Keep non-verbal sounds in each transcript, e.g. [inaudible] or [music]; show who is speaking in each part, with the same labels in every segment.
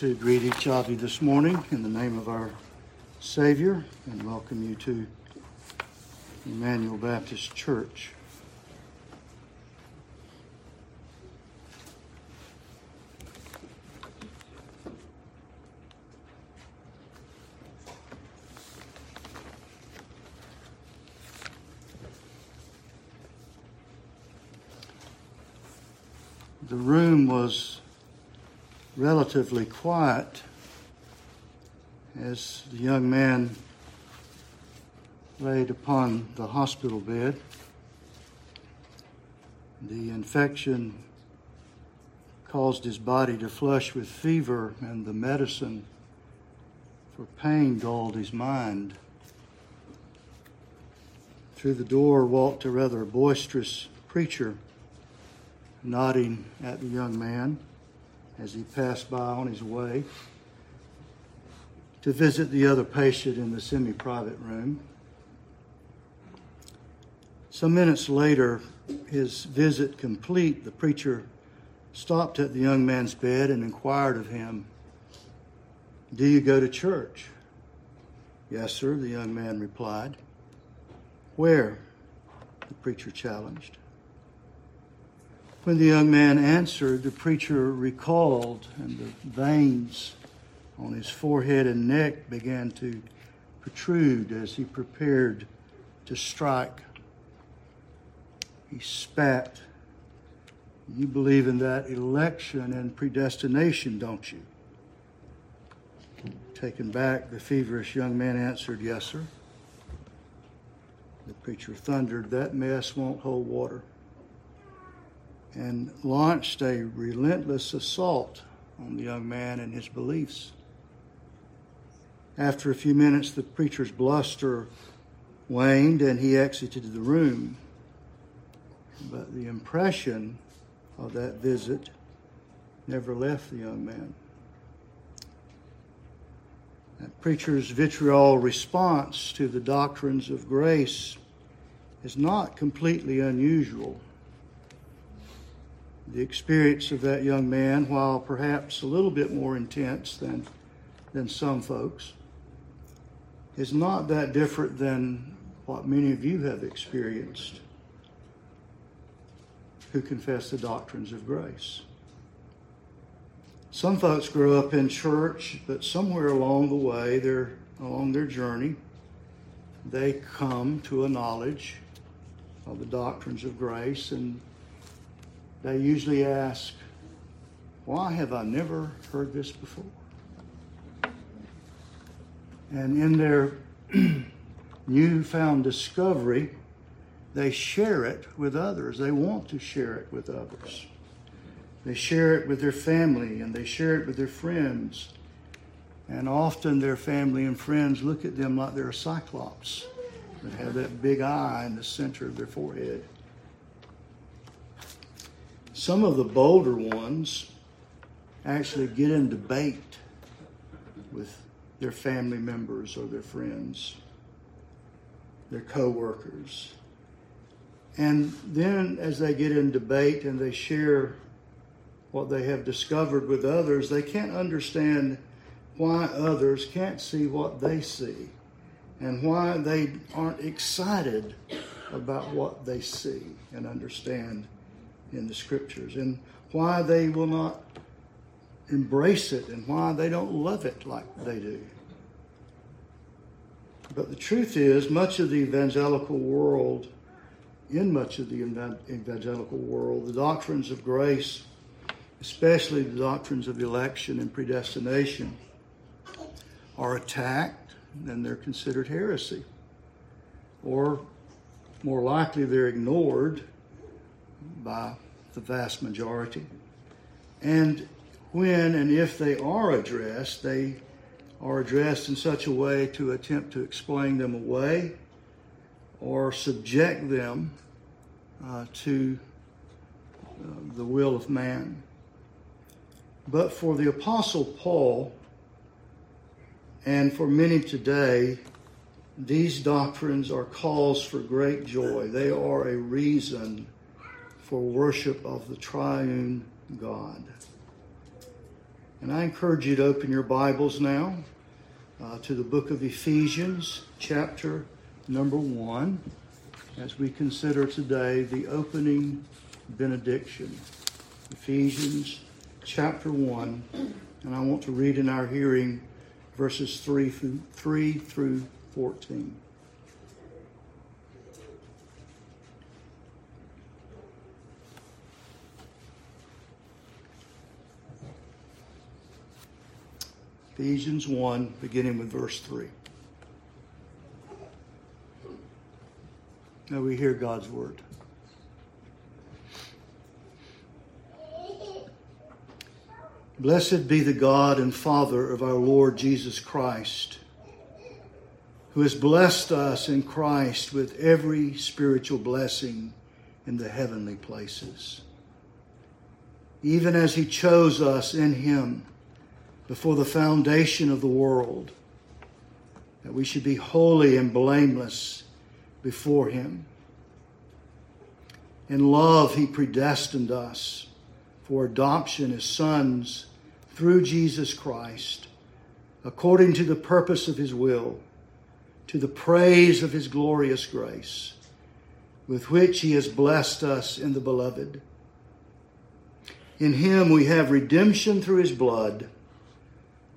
Speaker 1: to greet each of you this morning in the name of our Savior and welcome you to Emmanuel Baptist Church. The room was relatively quiet as the young man laid upon the hospital bed. The infection caused his body to flush with fever, and the medicine for pain dulled his mind. Through the door walked a rather boisterous preacher, nodding at the young man as he passed by on his way to visit the other patient in the semi private room. Some minutes later, his visit complete, the preacher stopped at the young man's bed and inquired of him, Do you go to church? Yes, sir, the young man replied. Where? The preacher challenged. When the young man answered, the preacher recalled, and the veins on his forehead and neck began to protrude as he prepared to strike. He spat. You believe in that election and predestination, don't you? Taken back, the feverish young man answered, Yes, sir. The preacher thundered, That mess won't hold water and launched a relentless assault on the young man and his beliefs. After a few minutes, the preacher's bluster waned and he exited the room. But the impression of that visit never left the young man. That preacher's vitriol response to the doctrines of grace is not completely unusual the experience of that young man, while perhaps a little bit more intense than, than some folks, is not that different than what many of you have experienced who confess the doctrines of grace. Some folks grow up in church, but somewhere along the way, they're along their journey, they come to a knowledge of the doctrines of grace and they usually ask, Why have I never heard this before? And in their [clears throat] newfound discovery, they share it with others. They want to share it with others. They share it with their family and they share it with their friends. And often their family and friends look at them like they're a cyclops that have that big eye in the center of their forehead. Some of the bolder ones actually get in debate with their family members or their friends, their coworkers. And then as they get in debate and they share what they have discovered with others, they can't understand why others can't see what they see and why they aren't excited about what they see and understand in the scriptures and why they will not embrace it and why they don't love it like they do. But the truth is, much of the evangelical world, in much of the evangelical world, the doctrines of grace, especially the doctrines of election and predestination, are attacked and they're considered heresy. Or more likely, they're ignored by the vast majority. And when and if they are addressed, they are addressed in such a way to attempt to explain them away or subject them uh, to uh, the will of man. But for the Apostle Paul, and for many today, these doctrines are cause for great joy. They are a reason for worship of the triune God. And I encourage you to open your Bibles now uh, to the book of Ephesians, chapter number one, as we consider today the opening benediction. Ephesians chapter 1, and I want to read in our hearing verses 3 through, 3 through 14. Ephesians 1, beginning with verse 3. Now we hear God's word. Blessed be the God and Father of our Lord Jesus Christ, who has blessed us in Christ with every spiritual blessing in the heavenly places, even as he chose us in him before the foundation of the world, that we should be holy and blameless before Him. In love, He predestined us for adoption as sons through Jesus Christ, according to the purpose of His will, to the praise of His glorious grace, with which He has blessed us in the Beloved. In Him we have redemption through His blood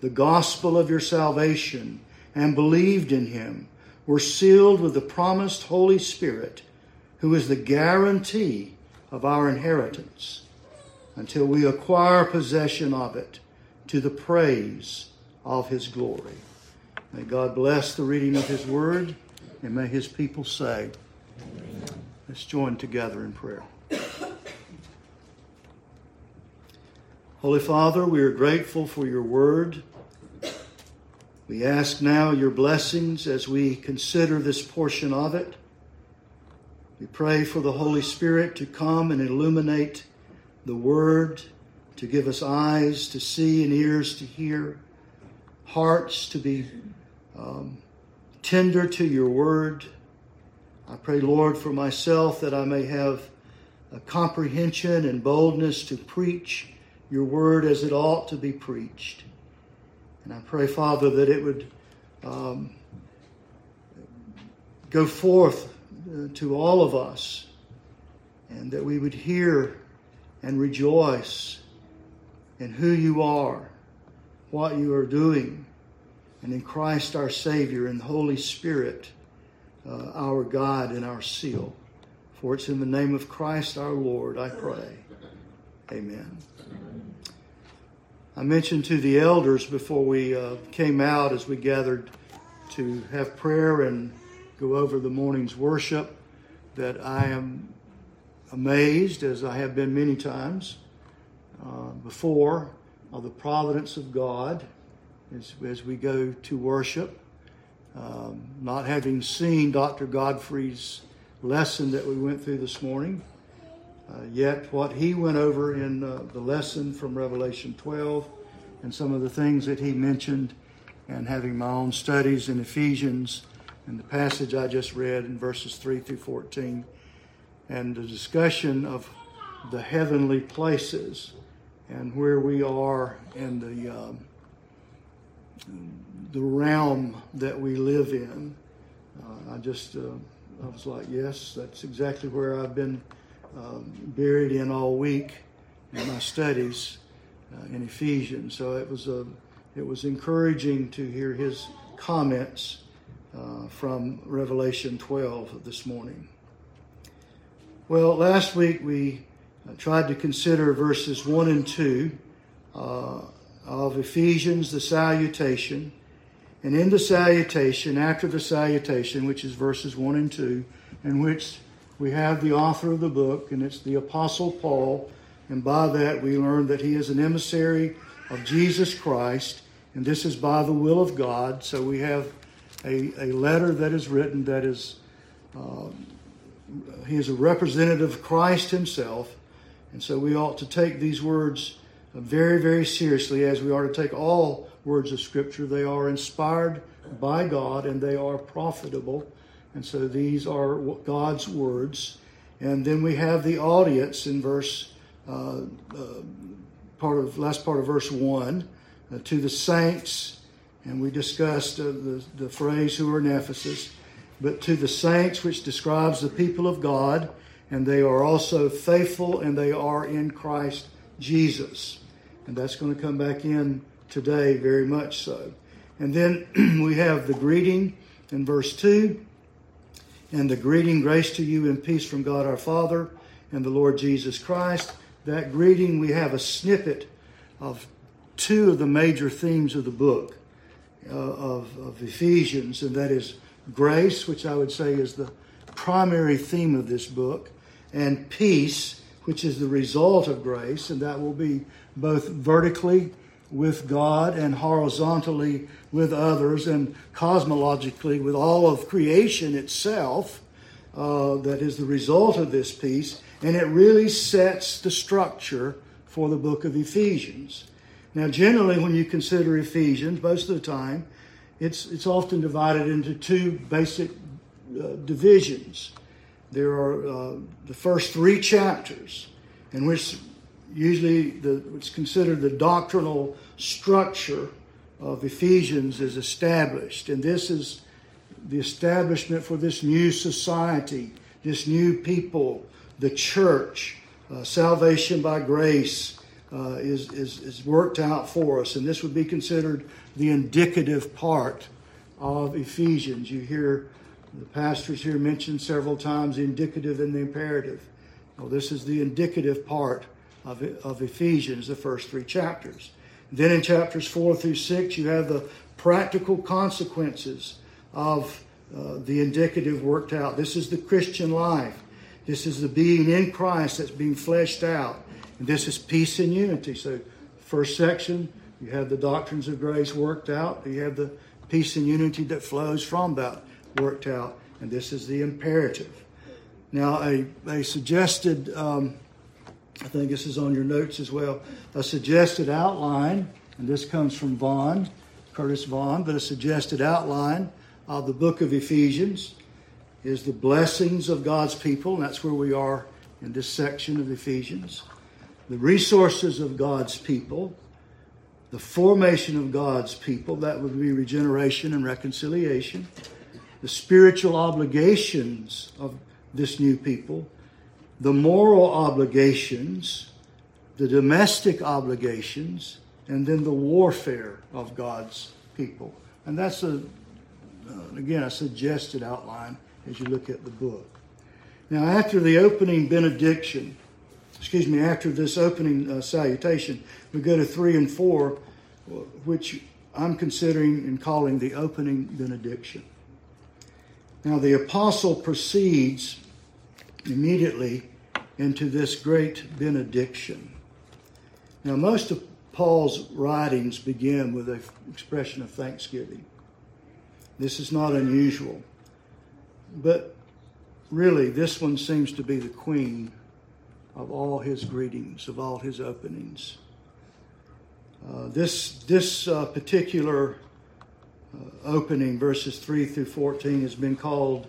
Speaker 1: the gospel of your salvation and believed in him were sealed with the promised Holy Spirit, who is the guarantee of our inheritance until we acquire possession of it to the praise of his glory. May God bless the reading of his word, and may his people say, Let's join together in prayer. Holy Father, we are grateful for your word. We ask now your blessings as we consider this portion of it. We pray for the Holy Spirit to come and illuminate the word, to give us eyes to see and ears to hear, hearts to be um, tender to your word. I pray, Lord, for myself that I may have a comprehension and boldness to preach your word as it ought to be preached. And I pray, Father, that it would um, go forth uh, to all of us and that we would hear and rejoice in who you are, what you are doing, and in Christ our Savior and the Holy Spirit, uh, our God and our seal. For it's in the name of Christ our Lord I pray. Amen. I mentioned to the elders before we uh, came out as we gathered to have prayer and go over the morning's worship that I am amazed, as I have been many times uh, before, of the providence of God as, as we go to worship. Um, not having seen Dr. Godfrey's lesson that we went through this morning, uh, yet, what he went over in uh, the lesson from Revelation 12 and some of the things that he mentioned, and having my own studies in Ephesians and the passage I just read in verses 3 through 14, and the discussion of the heavenly places and where we are in the, um, the realm that we live in. Uh, I just, uh, I was like, yes, that's exactly where I've been um, buried in all week in my studies uh, in Ephesians. So it was a it was encouraging to hear his comments uh, from Revelation 12 this morning. Well, last week we uh, tried to consider verses 1 and 2 uh, of Ephesians, the salutation. And in the salutation, after the salutation, which is verses 1 and 2, in which we have the author of the book, and it's the Apostle Paul. And by that, we learn that he is an emissary of Jesus Christ, and this is by the will of God. So we have a, a letter that is written that is, uh, he is a representative of Christ himself. And so we ought to take these words very, very seriously, as we are to take all words of Scripture. They are inspired by God and they are profitable. And so these are God's words. And then we have the audience in verse, uh, uh, part of last part of verse one, uh, to the saints. And we discussed uh, the, the phrase who are in Ephesus, but to the saints, which describes the people of God, and they are also faithful and they are in Christ Jesus. And that's going to come back in today, very much so. And then [clears throat] we have the greeting in verse 2 and the greeting, grace to you and peace from God our Father and the Lord Jesus Christ. That greeting, we have a snippet of two of the major themes of the book uh, of, of Ephesians, and that is grace, which I would say is the primary theme of this book, and peace, which is the result of grace, and that will be both vertically with God and horizontally with others and cosmologically with all of creation itself uh, that is the result of this peace. And it really sets the structure for the book of Ephesians. Now, generally, when you consider Ephesians, most of the time, it's, it's often divided into two basic uh, divisions. There are uh, the first three chapters, in which usually the, what's considered the doctrinal structure of Ephesians is established. And this is the establishment for this new society, this new people, the church. Uh, salvation by grace uh, is, is, is worked out for us. And this would be considered the indicative part of Ephesians. You hear the pastors here mention several times the indicative and the imperative. Well, this is the indicative part of, of Ephesians, the first three chapters. Then in chapters 4 through 6, you have the practical consequences of uh, the indicative worked out. This is the Christian life. This is the being in Christ that's being fleshed out. And this is peace and unity. So, first section, you have the doctrines of grace worked out. You have the peace and unity that flows from that worked out. And this is the imperative. Now, a, a suggested um, I think this is on your notes as well. A suggested outline, and this comes from Vaughan, Curtis Vaughan, but a suggested outline of the book of Ephesians is the blessings of God's people, and that's where we are in this section of Ephesians. The resources of God's people, the formation of God's people, that would be regeneration and reconciliation, the spiritual obligations of this new people, the moral obligations, the domestic obligations, and then the warfare of God's people. And that's a, uh, again, a suggested outline as you look at the book. Now, after the opening benediction, excuse me, after this opening uh, salutation, we go to three and four, which I'm considering and calling the opening benediction. Now, the apostle proceeds immediately into this great benediction. Now, most of Paul's writings begin with an expression of thanksgiving. This is not unusual. But really, this one seems to be the queen of all his greetings, of all his openings. Uh, this this uh, particular uh, opening, verses 3 through 14, has been called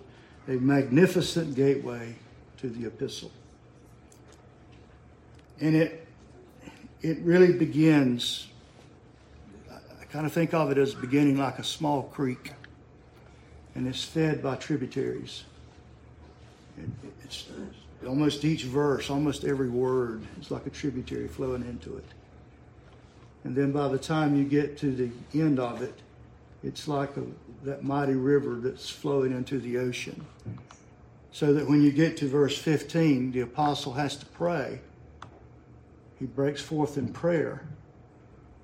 Speaker 1: a magnificent gateway to the epistle. And it, it really begins, I kind of think of it as beginning like a small creek, and it's fed by tributaries. It, it's almost each verse, almost every word is like a tributary flowing into it. And then by the time you get to the end of it, it's like a, that mighty river that's flowing into the ocean. So that when you get to verse 15, the apostle has to pray. He breaks forth in prayer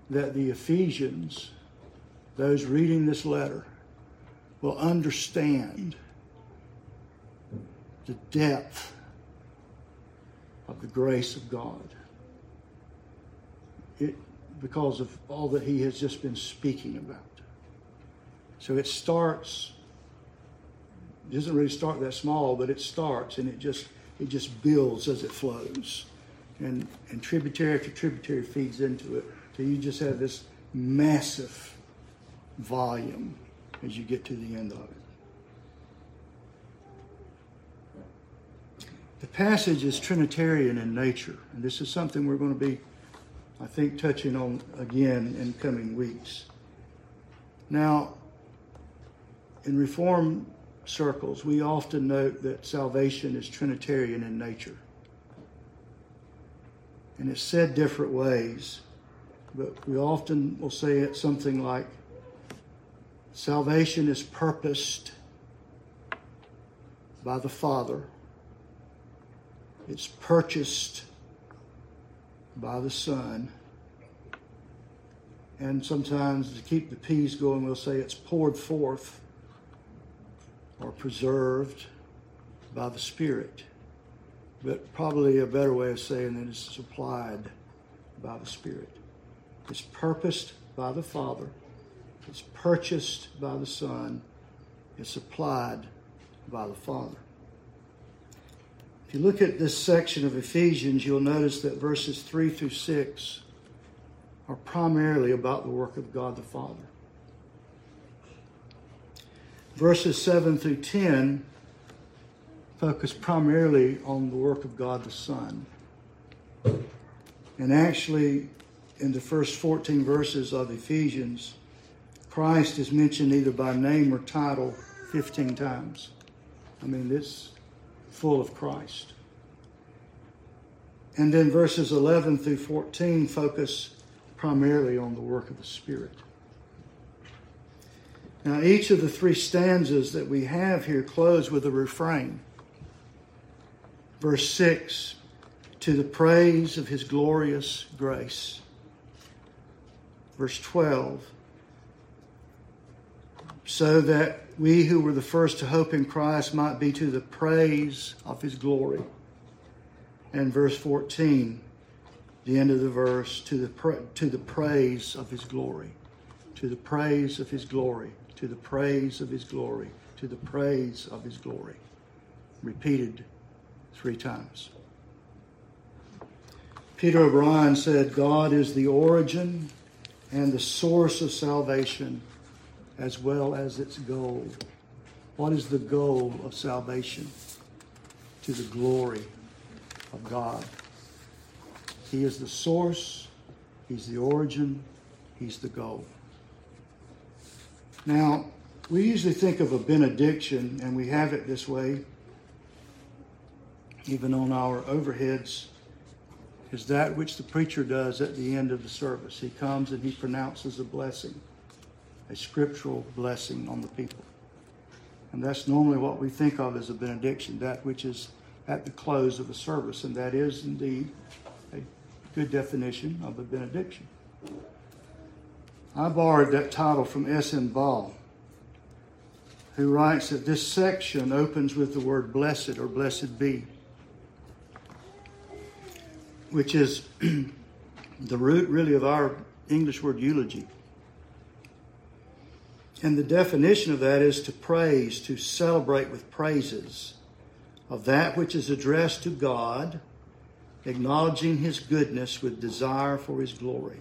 Speaker 1: that the Ephesians, those reading this letter, will understand the depth of the grace of God. It, because of all that he has just been speaking about. So it starts, it doesn't really start that small, but it starts and it just it just builds as it flows. And and tributary after tributary feeds into it. So you just have this massive volume as you get to the end of it. The passage is Trinitarian in nature, and this is something we're going to be, I think, touching on again in coming weeks. Now, in Reformed circles, we often note that salvation is Trinitarian in nature. And it's said different ways, but we often will say it something like salvation is purposed by the Father it's purchased by the Son. And sometimes to keep the peace going, we'll say it's poured forth or preserved by the Spirit. But probably a better way of saying it is supplied by the Spirit. It's purposed by the Father. It's purchased by the Son. It's supplied by the Father. If you look at this section of Ephesians, you'll notice that verses 3 through 6 are primarily about the work of God the Father. Verses 7 through 10 focus primarily on the work of God the Son. And actually, in the first 14 verses of Ephesians, Christ is mentioned either by name or title 15 times. I mean, this full of Christ. And then verses 11 through 14 focus primarily on the work of the Spirit. Now, each of the three stanzas that we have here close with a refrain. Verse 6 To the praise of his glorious grace. Verse 12 So that we who were the first to hope in Christ might be to the praise of his glory. And verse 14, the end of the verse, to the, pra- to the praise of his glory, to the praise of his glory, to the praise of his glory, to the praise of his glory. Repeated three times. Peter O'Brien said, God is the origin and the source of salvation as well as its goal. What is the goal of salvation? To the glory of God. He is the source, He's the origin, He's the goal. Now, we usually think of a benediction, and we have it this way, even on our overheads, is that which the preacher does at the end of the service. He comes and he pronounces a blessing a scriptural blessing on the people. And that's normally what we think of as a benediction, that which is at the close of a service, and that is indeed a good definition of a benediction. I borrowed that title from S.M. Baugh, who writes that this section opens with the word blessed or blessed be, which is [clears throat] the root really of our English word eulogy. And the definition of that is to praise, to celebrate with praises of that which is addressed to God, acknowledging his goodness with desire for his glory.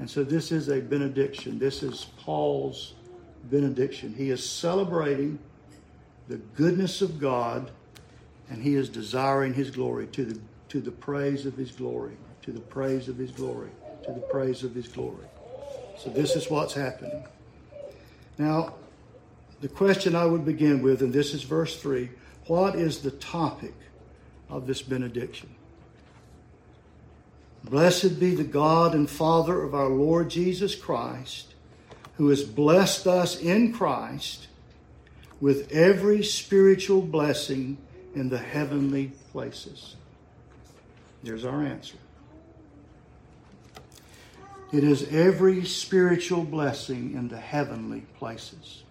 Speaker 1: And so this is a benediction. This is Paul's benediction. He is celebrating the goodness of God and he is desiring his glory to the to the praise of his glory, to the praise of his glory, to the praise of his glory. So this is what's happening. Now, the question I would begin with, and this is verse 3 what is the topic of this benediction? Blessed be the God and Father of our Lord Jesus Christ, who has blessed us in Christ with every spiritual blessing in the heavenly places. There's our answer. It is every spiritual blessing in the heavenly places.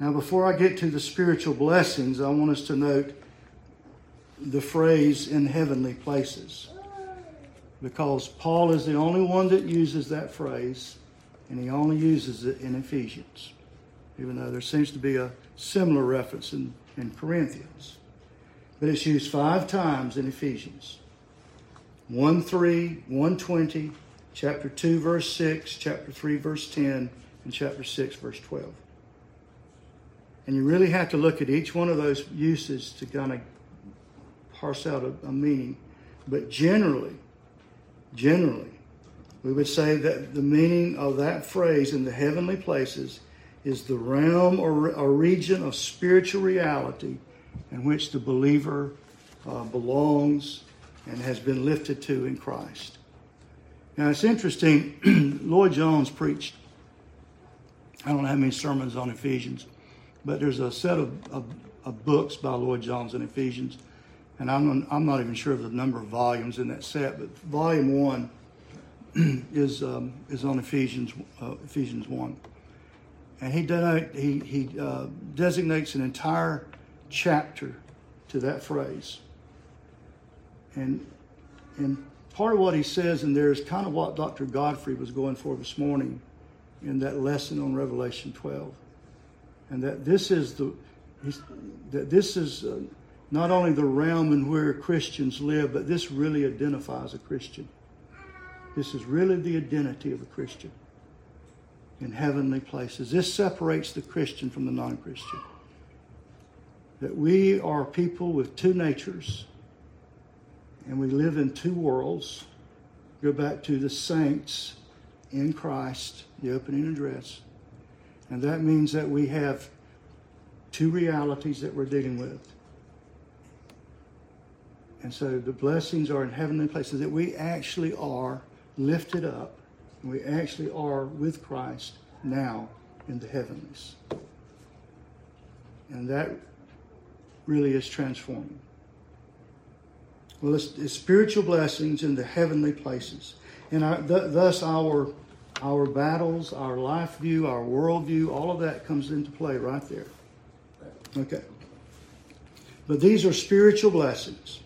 Speaker 1: Now, before I get to the spiritual blessings, I want us to note the phrase in heavenly places. Because Paul is the only one that uses that phrase, and he only uses it in Ephesians, even though there seems to be a similar reference in, in Corinthians. But it's used five times in Ephesians 1 3, 120, chapter 2, verse 6, chapter 3, verse 10, and chapter 6, verse 12. And you really have to look at each one of those uses to kind of parse out a, a meaning. But generally, generally, we would say that the meaning of that phrase in the heavenly places is the realm or a region of spiritual reality in which the believer uh, belongs and has been lifted to in Christ. Now it's interesting, [clears throat] Lloyd Jones preached, I don't have many sermons on Ephesians, but there's a set of, of, of books by Lloyd Jones on Ephesians and I'm, I'm not even sure of the number of volumes in that set, but volume one [clears throat] is um, is on Ephesians uh, Ephesians one, and he donate, he he uh, designates an entire chapter to that phrase, and and part of what he says in there is kind of what Dr. Godfrey was going for this morning in that lesson on Revelation 12, and that this is the that this is. Uh, not only the realm in where Christians live, but this really identifies a Christian. This is really the identity of a Christian in heavenly places. This separates the Christian from the non Christian. That we are people with two natures and we live in two worlds. Go back to the saints in Christ, the opening address. And that means that we have two realities that we're dealing with and so the blessings are in heavenly places that we actually are lifted up. We actually are with Christ now in the heavenlies. And that really is transforming. Well, it's, it's spiritual blessings in the heavenly places. And our, th- thus our, our battles, our life view, our worldview, all of that comes into play right there. Okay. But these are spiritual blessings.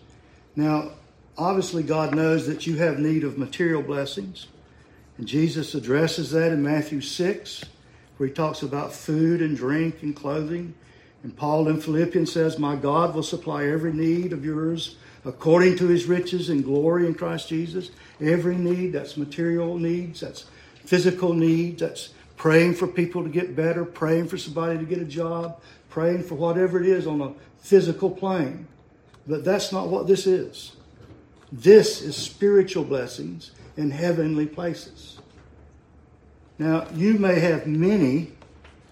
Speaker 1: Now, obviously, God knows that you have need of material blessings. And Jesus addresses that in Matthew 6, where he talks about food and drink and clothing. And Paul in Philippians says, My God will supply every need of yours according to his riches and glory in Christ Jesus. Every need, that's material needs, that's physical needs, that's praying for people to get better, praying for somebody to get a job, praying for whatever it is on a physical plane. But that's not what this is. This is spiritual blessings in heavenly places. Now, you may have many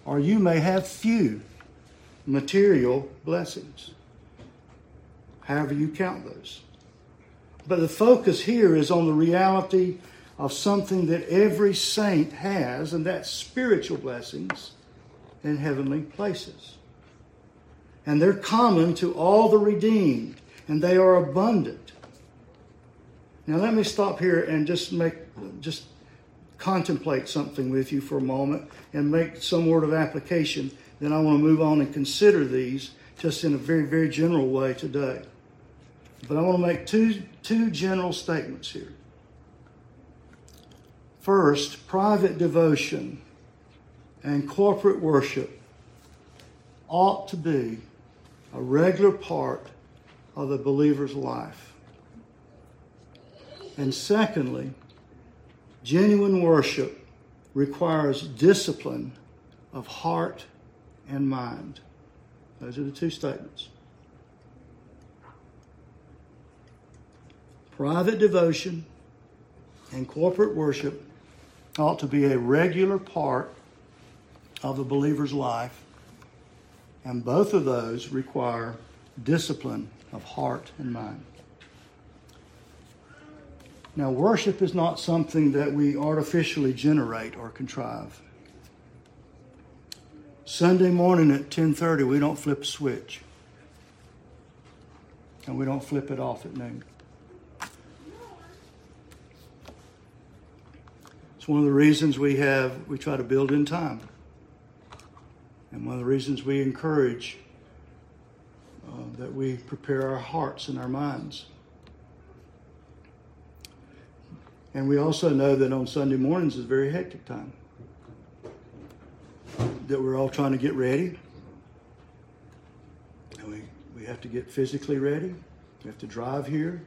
Speaker 1: or you may have few material blessings, however you count those. But the focus here is on the reality of something that every saint has, and that's spiritual blessings in heavenly places and they're common to all the redeemed, and they are abundant. Now, let me stop here and just make, just contemplate something with you for a moment and make some word of application. Then I want to move on and consider these just in a very, very general way today. But I want to make two, two general statements here. First, private devotion and corporate worship ought to be a regular part of the believer's life. And secondly, genuine worship requires discipline of heart and mind. Those are the two statements. Private devotion and corporate worship ought to be a regular part of the believer's life and both of those require discipline of heart and mind. Now, worship is not something that we artificially generate or contrive. Sunday morning at 10:30, we don't flip a switch. And we don't flip it off at noon. It's one of the reasons we have we try to build in time. And one of the reasons we encourage uh, that we prepare our hearts and our minds. And we also know that on Sunday mornings is a very hectic time. That we're all trying to get ready. And we, we have to get physically ready. We have to drive here.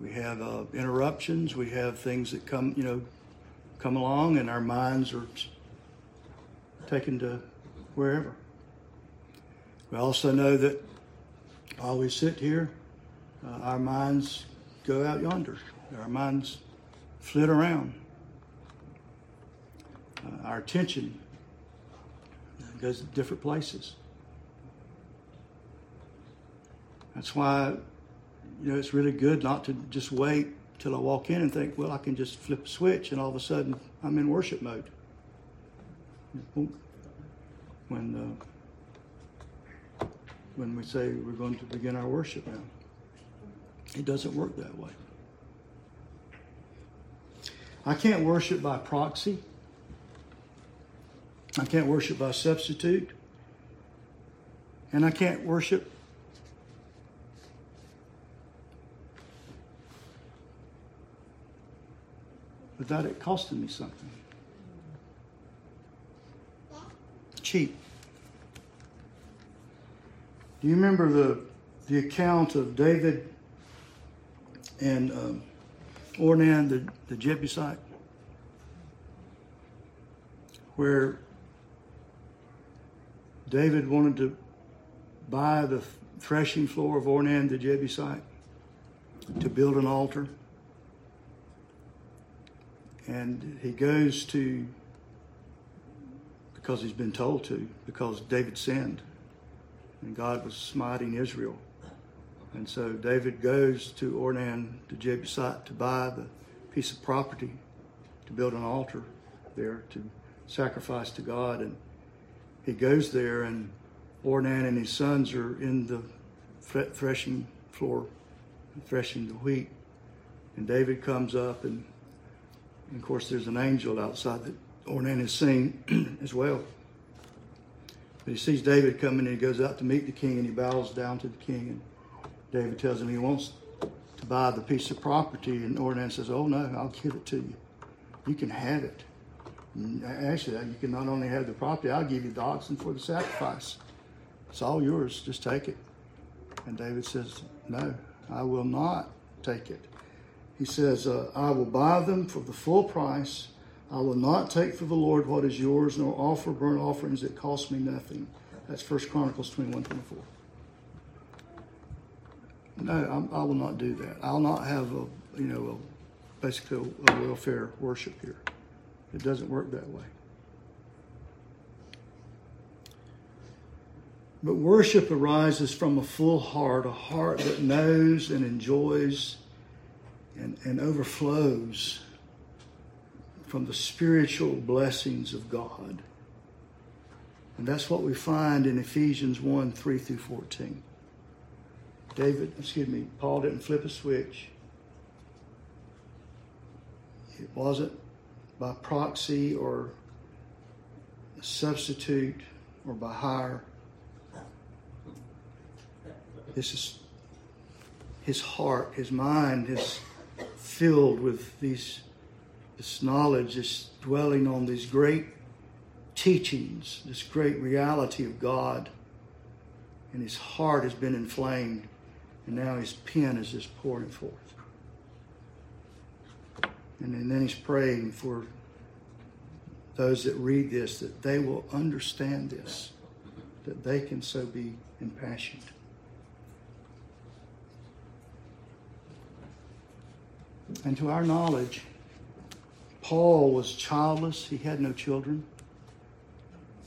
Speaker 1: We have uh, interruptions. We have things that come, you know, come along, and our minds are taken to wherever. We also know that while we sit here, uh, our minds go out yonder. Our minds flit around. Uh, our attention goes to different places. That's why, you know, it's really good not to just wait till I walk in and think, well, I can just flip a switch and all of a sudden I'm in worship mode. When uh, when we say we're going to begin our worship now, it doesn't work that way. I can't worship by proxy. I can't worship by substitute. And I can't worship without it costing me something. Cheap. Do you remember the, the account of David and um, Ornan, the, the Jebusite, where David wanted to buy the threshing floor of Ornan, the Jebusite, to build an altar. And he goes to, because he's been told to, because David sinned and God was smiting Israel. And so David goes to Ornan, the Jebusite, to buy the piece of property to build an altar there to sacrifice to God. And he goes there, and Ornan and his sons are in the threshing floor, threshing the wheat. And David comes up, and, and of course, there's an angel outside that Ornan is seeing [clears throat] as well. But he sees David coming, and he goes out to meet the king, and he bows down to the king. And David tells him he wants to buy the piece of property, and Ornan says, "Oh no, I'll give it to you. You can have it. actually, you can not only have the property, I'll give you the oxen for the sacrifice. It's all yours. Just take it." And David says, "No, I will not take it." He says, uh, "I will buy them for the full price." I will not take for the Lord what is yours, nor offer burnt offerings that cost me nothing. That's First Chronicles 21 24. No, I'm, I will not do that. I'll not have a, you know, a, basically a, a welfare worship here. It doesn't work that way. But worship arises from a full heart, a heart that knows and enjoys and, and overflows from the spiritual blessings of God. And that's what we find in Ephesians 1 3 through 14. David, excuse me, Paul didn't flip a switch. It wasn't by proxy or substitute or by hire. This is his heart, his mind is filled with these this knowledge, this dwelling on these great teachings, this great reality of God. And his heart has been inflamed and now his pen is just pouring forth. And then he's praying for those that read this that they will understand this, that they can so be impassioned. And to our knowledge, Paul was childless, he had no children,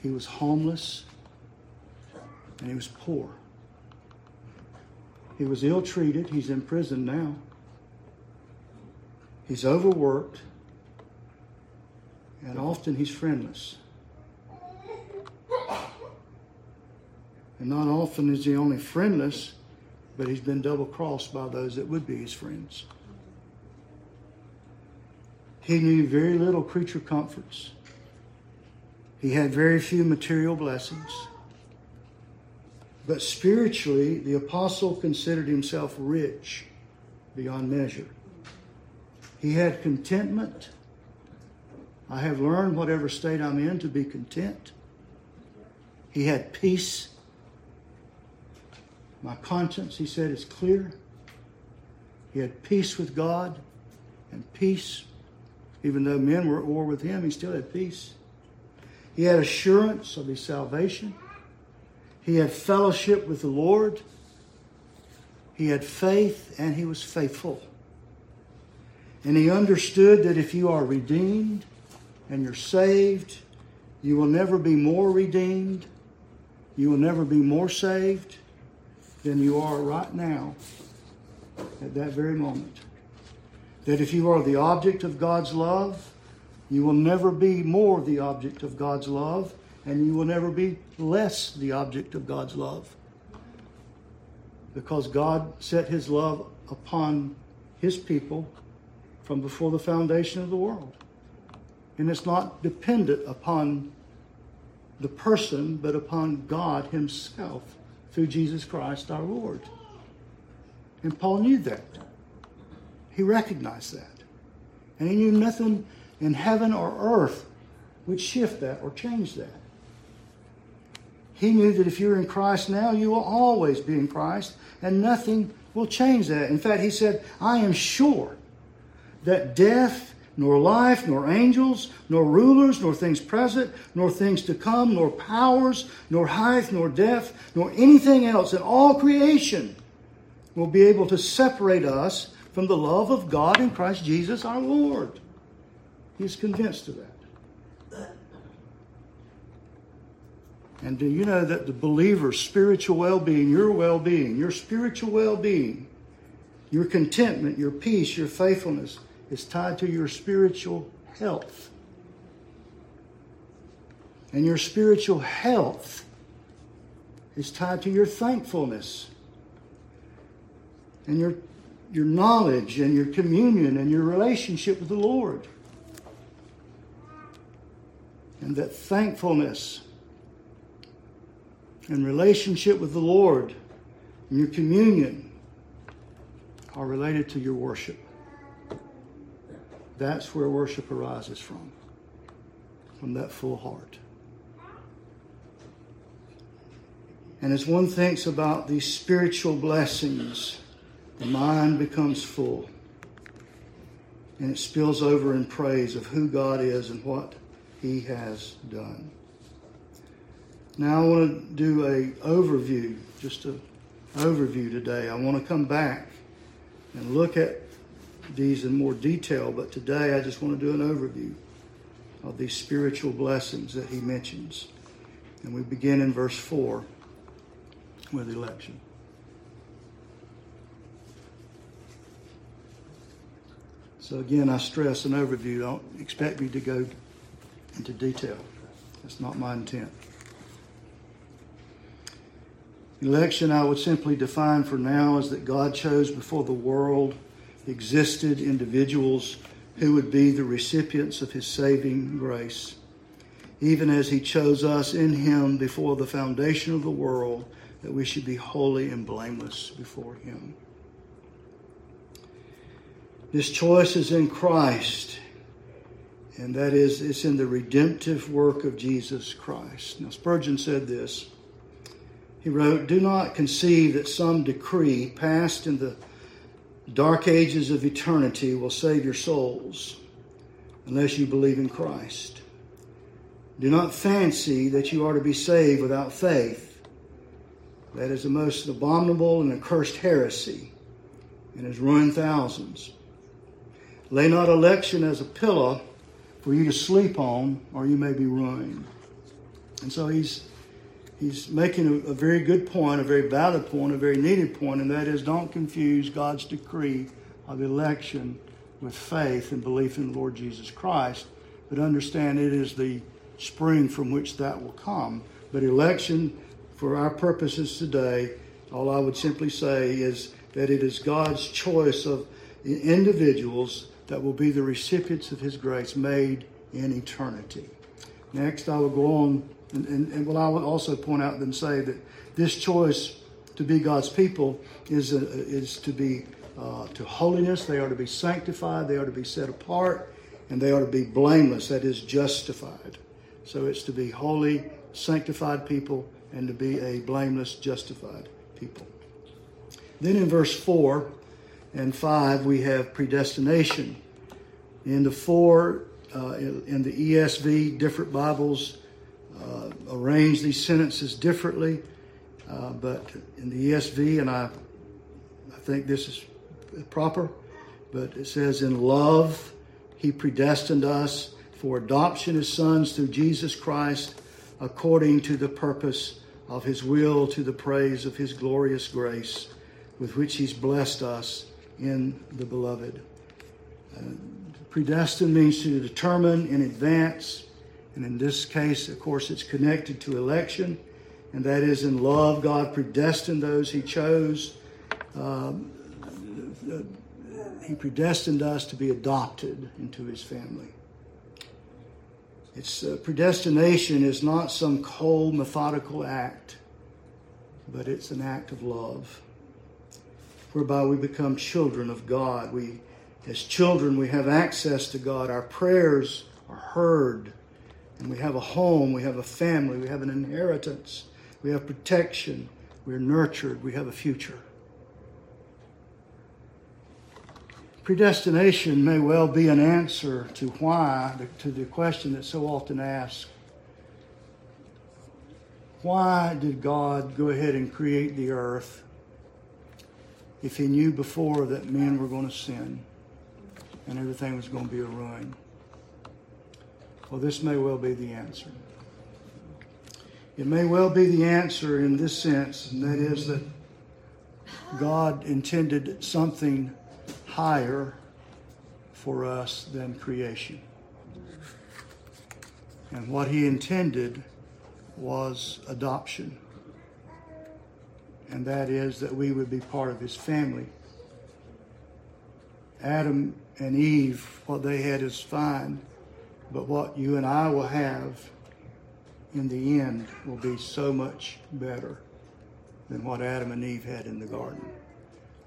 Speaker 1: he was homeless, and he was poor. He was ill treated. He's in prison now. He's overworked, and often he's friendless. And not often is he only friendless, but he's been double crossed by those that would be his friends. He knew very little creature comforts. He had very few material blessings. But spiritually, the apostle considered himself rich beyond measure. He had contentment. I have learned, whatever state I'm in, to be content. He had peace. My conscience, he said, is clear. He had peace with God and peace. Even though men were at war with him, he still had peace. He had assurance of his salvation. He had fellowship with the Lord. He had faith and he was faithful. And he understood that if you are redeemed and you're saved, you will never be more redeemed. You will never be more saved than you are right now at that very moment. That if you are the object of God's love, you will never be more the object of God's love, and you will never be less the object of God's love because God set his love upon his people from before the foundation of the world. And it's not dependent upon the person, but upon God himself through Jesus Christ our Lord. And Paul knew that. He recognized that. And he knew nothing in heaven or earth would shift that or change that. He knew that if you're in Christ now, you will always be in Christ, and nothing will change that. In fact, he said, I am sure that death, nor life, nor angels, nor rulers, nor things present, nor things to come, nor powers, nor height, nor depth, nor anything else in all creation will be able to separate us from the love of God in Christ Jesus our Lord. He's convinced of that. And do you know that the believer's spiritual well being, your well being, your spiritual well being, your contentment, your peace, your faithfulness is tied to your spiritual health. And your spiritual health is tied to your thankfulness and your, your knowledge and your communion and your relationship with the Lord. And that thankfulness and relationship with the Lord and your communion are related to your worship. That's where worship arises from, from that full heart. And as one thinks about these spiritual blessings, the mind becomes full. And it spills over in praise of who God is and what He has done. Now I want to do a overview, just an overview today. I want to come back and look at these in more detail, but today I just want to do an overview of these spiritual blessings that he mentions. And we begin in verse 4 with election. So again, I stress an overview. Don't expect me to go into detail. That's not my intent. Election, I would simply define for now as that God chose before the world existed individuals who would be the recipients of his saving grace, even as he chose us in him before the foundation of the world, that we should be holy and blameless before him. This choice is in Christ, and that is, it's in the redemptive work of Jesus Christ. Now, Spurgeon said this. He wrote, Do not conceive that some decree passed in the dark ages of eternity will save your souls unless you believe in Christ. Do not fancy that you are to be saved without faith. That is the most abominable and accursed heresy and has ruined thousands. Lay not election as a pillow for you to sleep on, or you may be ruined. And so he's he's making a, a, very good point, a very valid point, a very needed point, and that is don't confuse God's decree of election with faith and belief in the Lord Jesus Christ, but understand it is the spring from which that will come. But election, for our purposes today, all I would simply say is that it is God's choice of individuals that will be the recipients of His grace made in eternity. Next, I will go on, and, and, and well, I will also point out and say that this choice to be God's people is, a, is to be uh, to holiness. They are to be sanctified. They are to be set apart, and they are to be blameless. That is justified. So it's to be holy, sanctified people, and to be a blameless, justified people. Then in verse four and five we have predestination. In the four, uh, in, in, the ESV, different Bibles uh, arrange these sentences differently. Uh, but in the ESV, and I, I think this is proper, but it says, In love, he predestined us for adoption as sons through Jesus Christ, according to the purpose of his will, to the praise of his glorious grace, with which he's blessed us in the beloved. Uh, predestined means to determine in advance, and in this case, of course, it's connected to election and that is in love, God predestined those He chose. Um, he predestined us to be adopted into His family. It's uh, predestination is not some cold, methodical act, but it's an act of love, whereby we become children of God. We, as children, we have access to God. Our prayers are heard, and we have a home, we have a family, we have an inheritance. We have protection. We're nurtured. We have a future. Predestination may well be an answer to why, to the question that's so often asked why did God go ahead and create the earth if He knew before that men were going to sin and everything was going to be a ruin? Well, this may well be the answer. It may well be the answer in this sense, and that is that God intended something higher for us than creation. And what he intended was adoption. And that is that we would be part of his family. Adam and Eve, what they had is fine, but what you and I will have in the end will be so much better than what Adam and Eve had in the garden.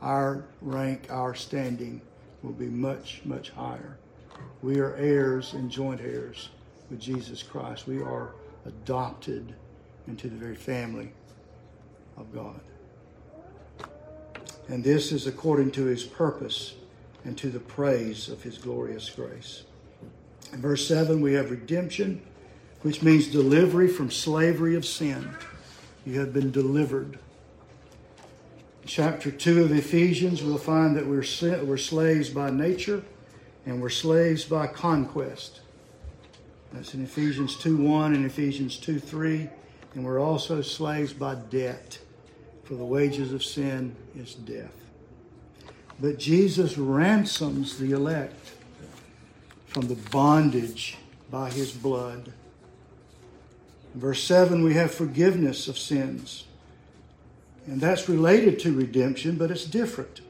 Speaker 1: Our rank, our standing will be much, much higher. We are heirs and joint heirs with Jesus Christ. We are adopted into the very family of God. And this is according to his purpose and to the praise of his glorious grace. In verse 7, we have redemption which means delivery from slavery of sin. You have been delivered. In chapter 2 of Ephesians, we'll find that we're, we're slaves by nature and we're slaves by conquest. That's in Ephesians 2 1 and Ephesians 2 3. And we're also slaves by debt, for the wages of sin is death. But Jesus ransoms the elect from the bondage by his blood. Verse 7, we have forgiveness of sins. And that's related to redemption, but it's different.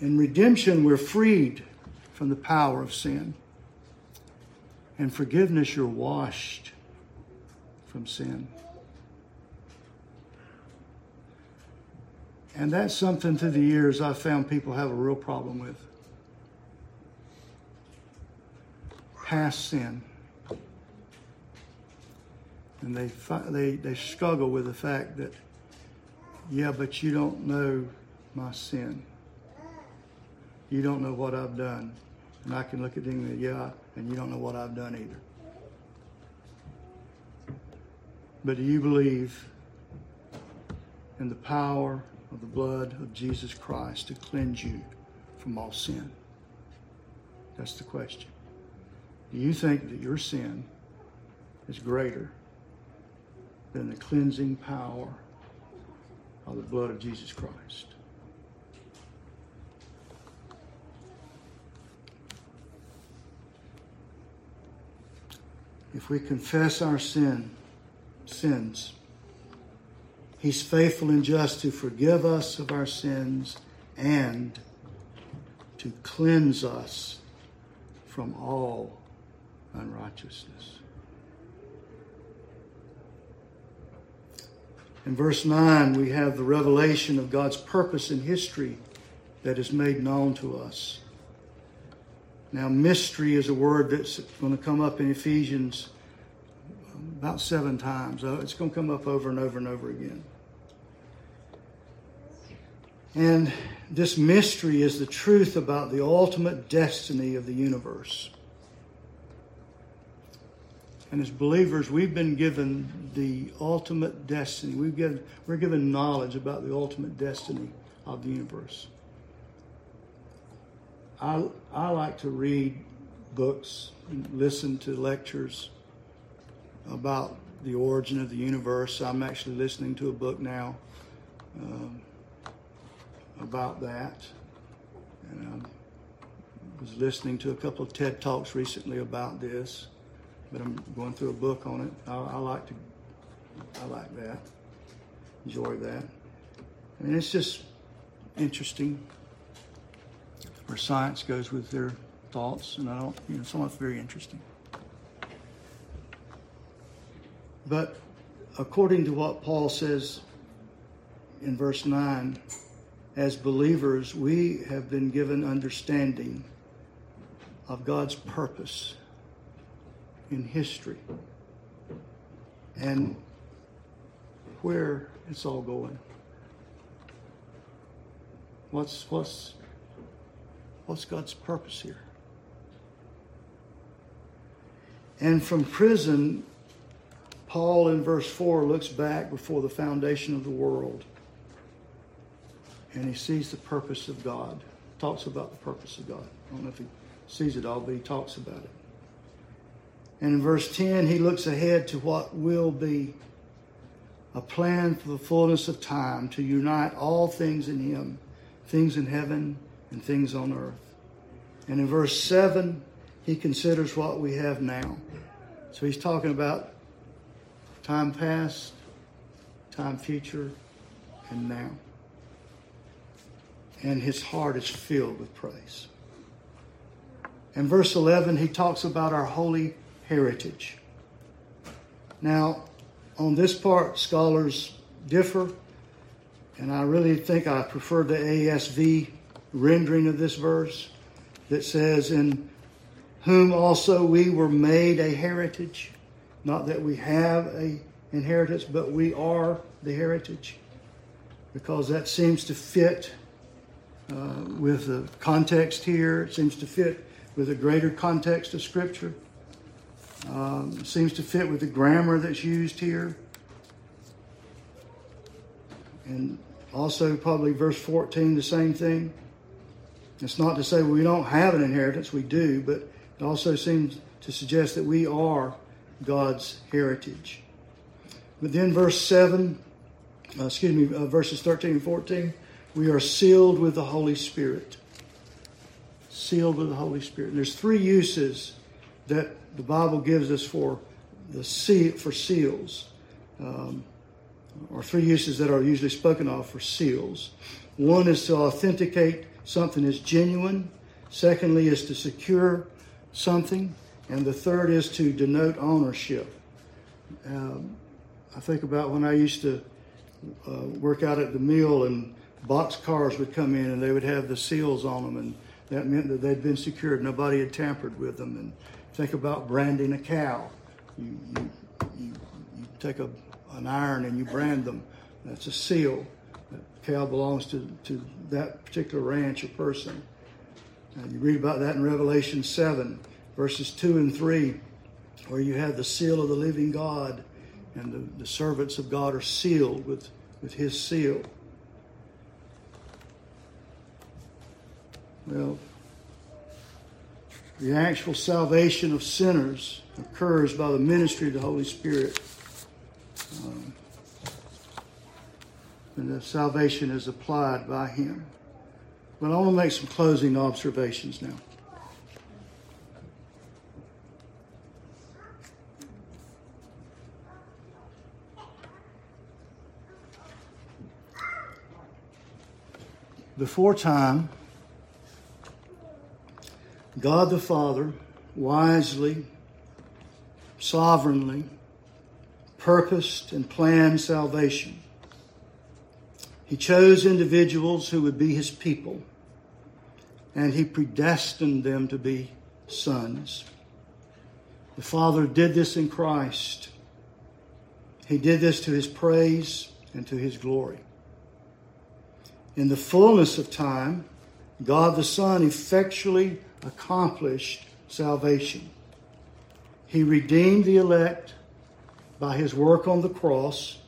Speaker 1: In redemption, we're freed from the power of sin. In forgiveness, you're washed from sin. And that's something through the years I've found people have a real problem with. Past sin and they they they struggle with the fact that yeah, but you don't know my sin. You don't know what I've done, and I can look at them and say, yeah, and you don't know what I've done either. But do you believe in the power of the blood of Jesus Christ to cleanse you from all sin? That's the question. Do you think that your sin is greater than the cleansing power of the blood of Jesus Christ? If we confess our sin, sins, He's faithful and just to forgive us of our sins and to cleanse us from all unrighteousness. In verse 9, we have the revelation of God's purpose in history that is made known to us. Now, mystery is a word that's going to come up in Ephesians about seven times. Uh, it's going to come up over and over and over again. And this mystery is the truth about the ultimate destiny of the universe. And as believers, we've been given the ultimate destiny. We've given, we're given knowledge about the ultimate destiny of the universe. I, I like to read books and listen to lectures about the origin of the universe. I'm actually listening to a book now um, about that. And I was listening to a couple of TED Talks recently about this but I'm going through a book on it. I, I like to, I like that, enjoy that. I mean, it's just interesting where science goes with their thoughts, and I don't, you know, of it's very interesting. But according to what Paul says in verse 9, as believers, we have been given understanding of God's purpose in history and where it's all going. What's what's what's God's purpose here? And from prison, Paul in verse 4 looks back before the foundation of the world and he sees the purpose of God. Talks about the purpose of God. I don't know if he sees it all, but he talks about it. And in verse 10, he looks ahead to what will be a plan for the fullness of time to unite all things in him, things in heaven and things on earth. And in verse 7, he considers what we have now. So he's talking about time past, time future, and now. And his heart is filled with praise. In verse 11, he talks about our holy heritage. Now, on this part, scholars differ, and I really think I prefer the ASV rendering of this verse that says, In whom also we were made a heritage. Not that we have a inheritance, but we are the heritage. Because that seems to fit uh, with the context here. It seems to fit with the greater context of Scripture. Um, seems to fit with the grammar that's used here. And also, probably verse 14, the same thing. It's not to say we don't have an inheritance, we do, but it also seems to suggest that we are God's heritage. But then, verse 7, uh, excuse me, uh, verses 13 and 14, we are sealed with the Holy Spirit. Sealed with the Holy Spirit. And there's three uses that the Bible gives us for the seal, for seals, um, or three uses that are usually spoken of for seals. One is to authenticate something is genuine. Secondly, is to secure something, and the third is to denote ownership. Um, I think about when I used to uh, work out at the mill, and box cars would come in, and they would have the seals on them, and that meant that they'd been secured. Nobody had tampered with them, and Think about branding a cow. You, you, you, you take a, an iron and you brand them. That's a seal. That cow belongs to, to that particular ranch or person. And you read about that in Revelation 7, verses 2 and 3, where you have the seal of the living God, and the, the servants of God are sealed with, with his seal. Well, the actual salvation of sinners occurs by the ministry of the Holy Spirit. Um, and the salvation is applied by Him. But I want to make some closing observations now. Before time, God the Father wisely, sovereignly purposed and planned salvation. He chose individuals who would be his people, and he predestined them to be sons. The Father did this in Christ. He did this to his praise and to his glory. In the fullness of time, God the Son effectually accomplished salvation. He redeemed the elect by his work on the cross.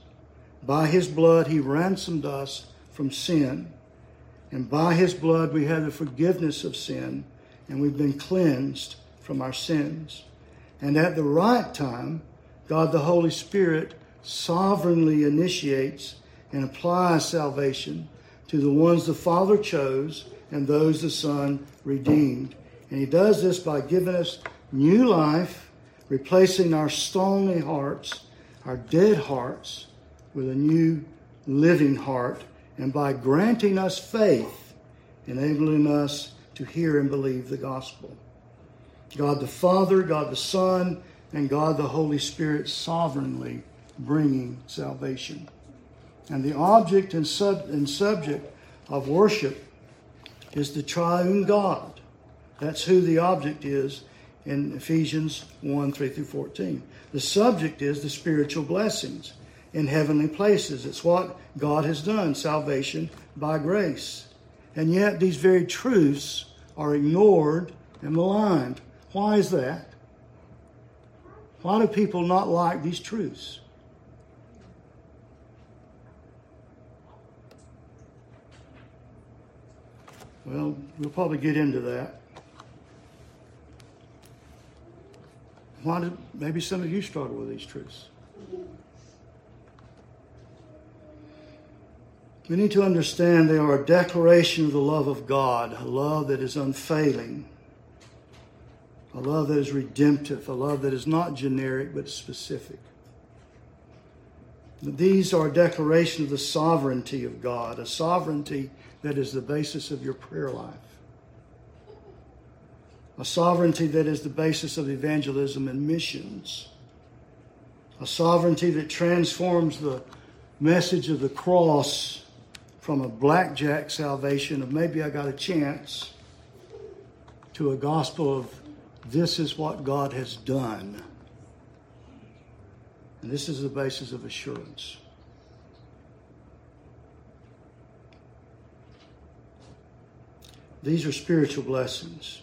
Speaker 1: By his blood, he ransomed us from sin. And by his blood, we have the forgiveness of sin, and we've been cleansed from our sins. And at the right time, God the Holy Spirit sovereignly initiates and applies salvation to the ones the Father chose and those the Son redeemed. And he does this by giving us new life, replacing our stony hearts, our dead hearts, with a new living heart, and by granting us faith, enabling us to hear and believe the gospel. God the Father, God the Son, and God the Holy Spirit sovereignly bringing salvation. And the object and, sub- and subject of worship is the triune God. That's who the object is in Ephesians 1 3 through 14. The subject is the spiritual blessings in heavenly places. It's what God has done salvation by grace. And yet, these very truths are ignored and maligned. Why is that? Why do people not like these truths? Well, we'll probably get into that. Why did maybe some of you struggle with these truths? We need to understand they are a declaration of the love of God, a love that is unfailing, a love that is redemptive, a love that is not generic but specific. These are a declaration of the sovereignty of God, a sovereignty that is the basis of your prayer life a sovereignty that is the basis of evangelism and missions, a sovereignty that transforms the message of the cross from a blackjack salvation of maybe I got a chance to a gospel of this is what God has done. And this is the basis of assurance. These are spiritual blessings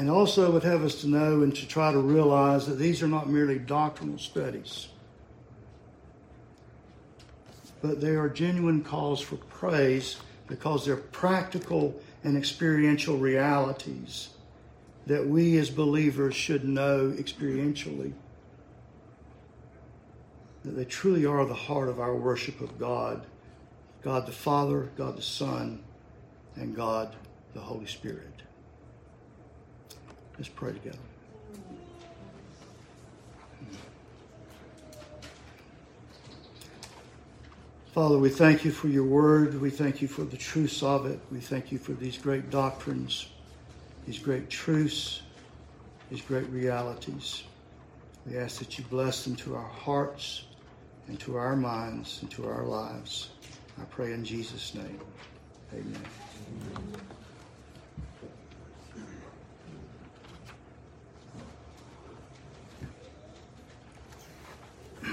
Speaker 1: and also would have us to know and to try to realize that these are not merely doctrinal studies, but they are genuine cause for praise because they're practical and experiential realities that we as believers should know experientially. That they truly are the heart of our worship of God God the Father, God the Son, and God the Holy Spirit. Let's pray together. Father, we thank you for your word. We thank you for the truths of it. We thank you for these great doctrines, these great truths, these great realities. We ask that you bless them to our hearts and to our minds and to our lives. I pray in Jesus' name. Amen.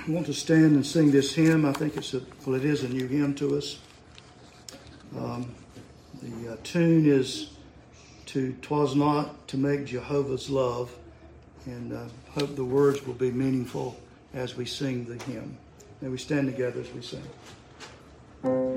Speaker 1: I want to stand and sing this hymn. I think it's a, well, it is a new hymn to us. Um, the uh, tune is to "Twas not to make Jehovah's love," and uh, hope the words will be meaningful as we sing the hymn. And we stand together as we sing.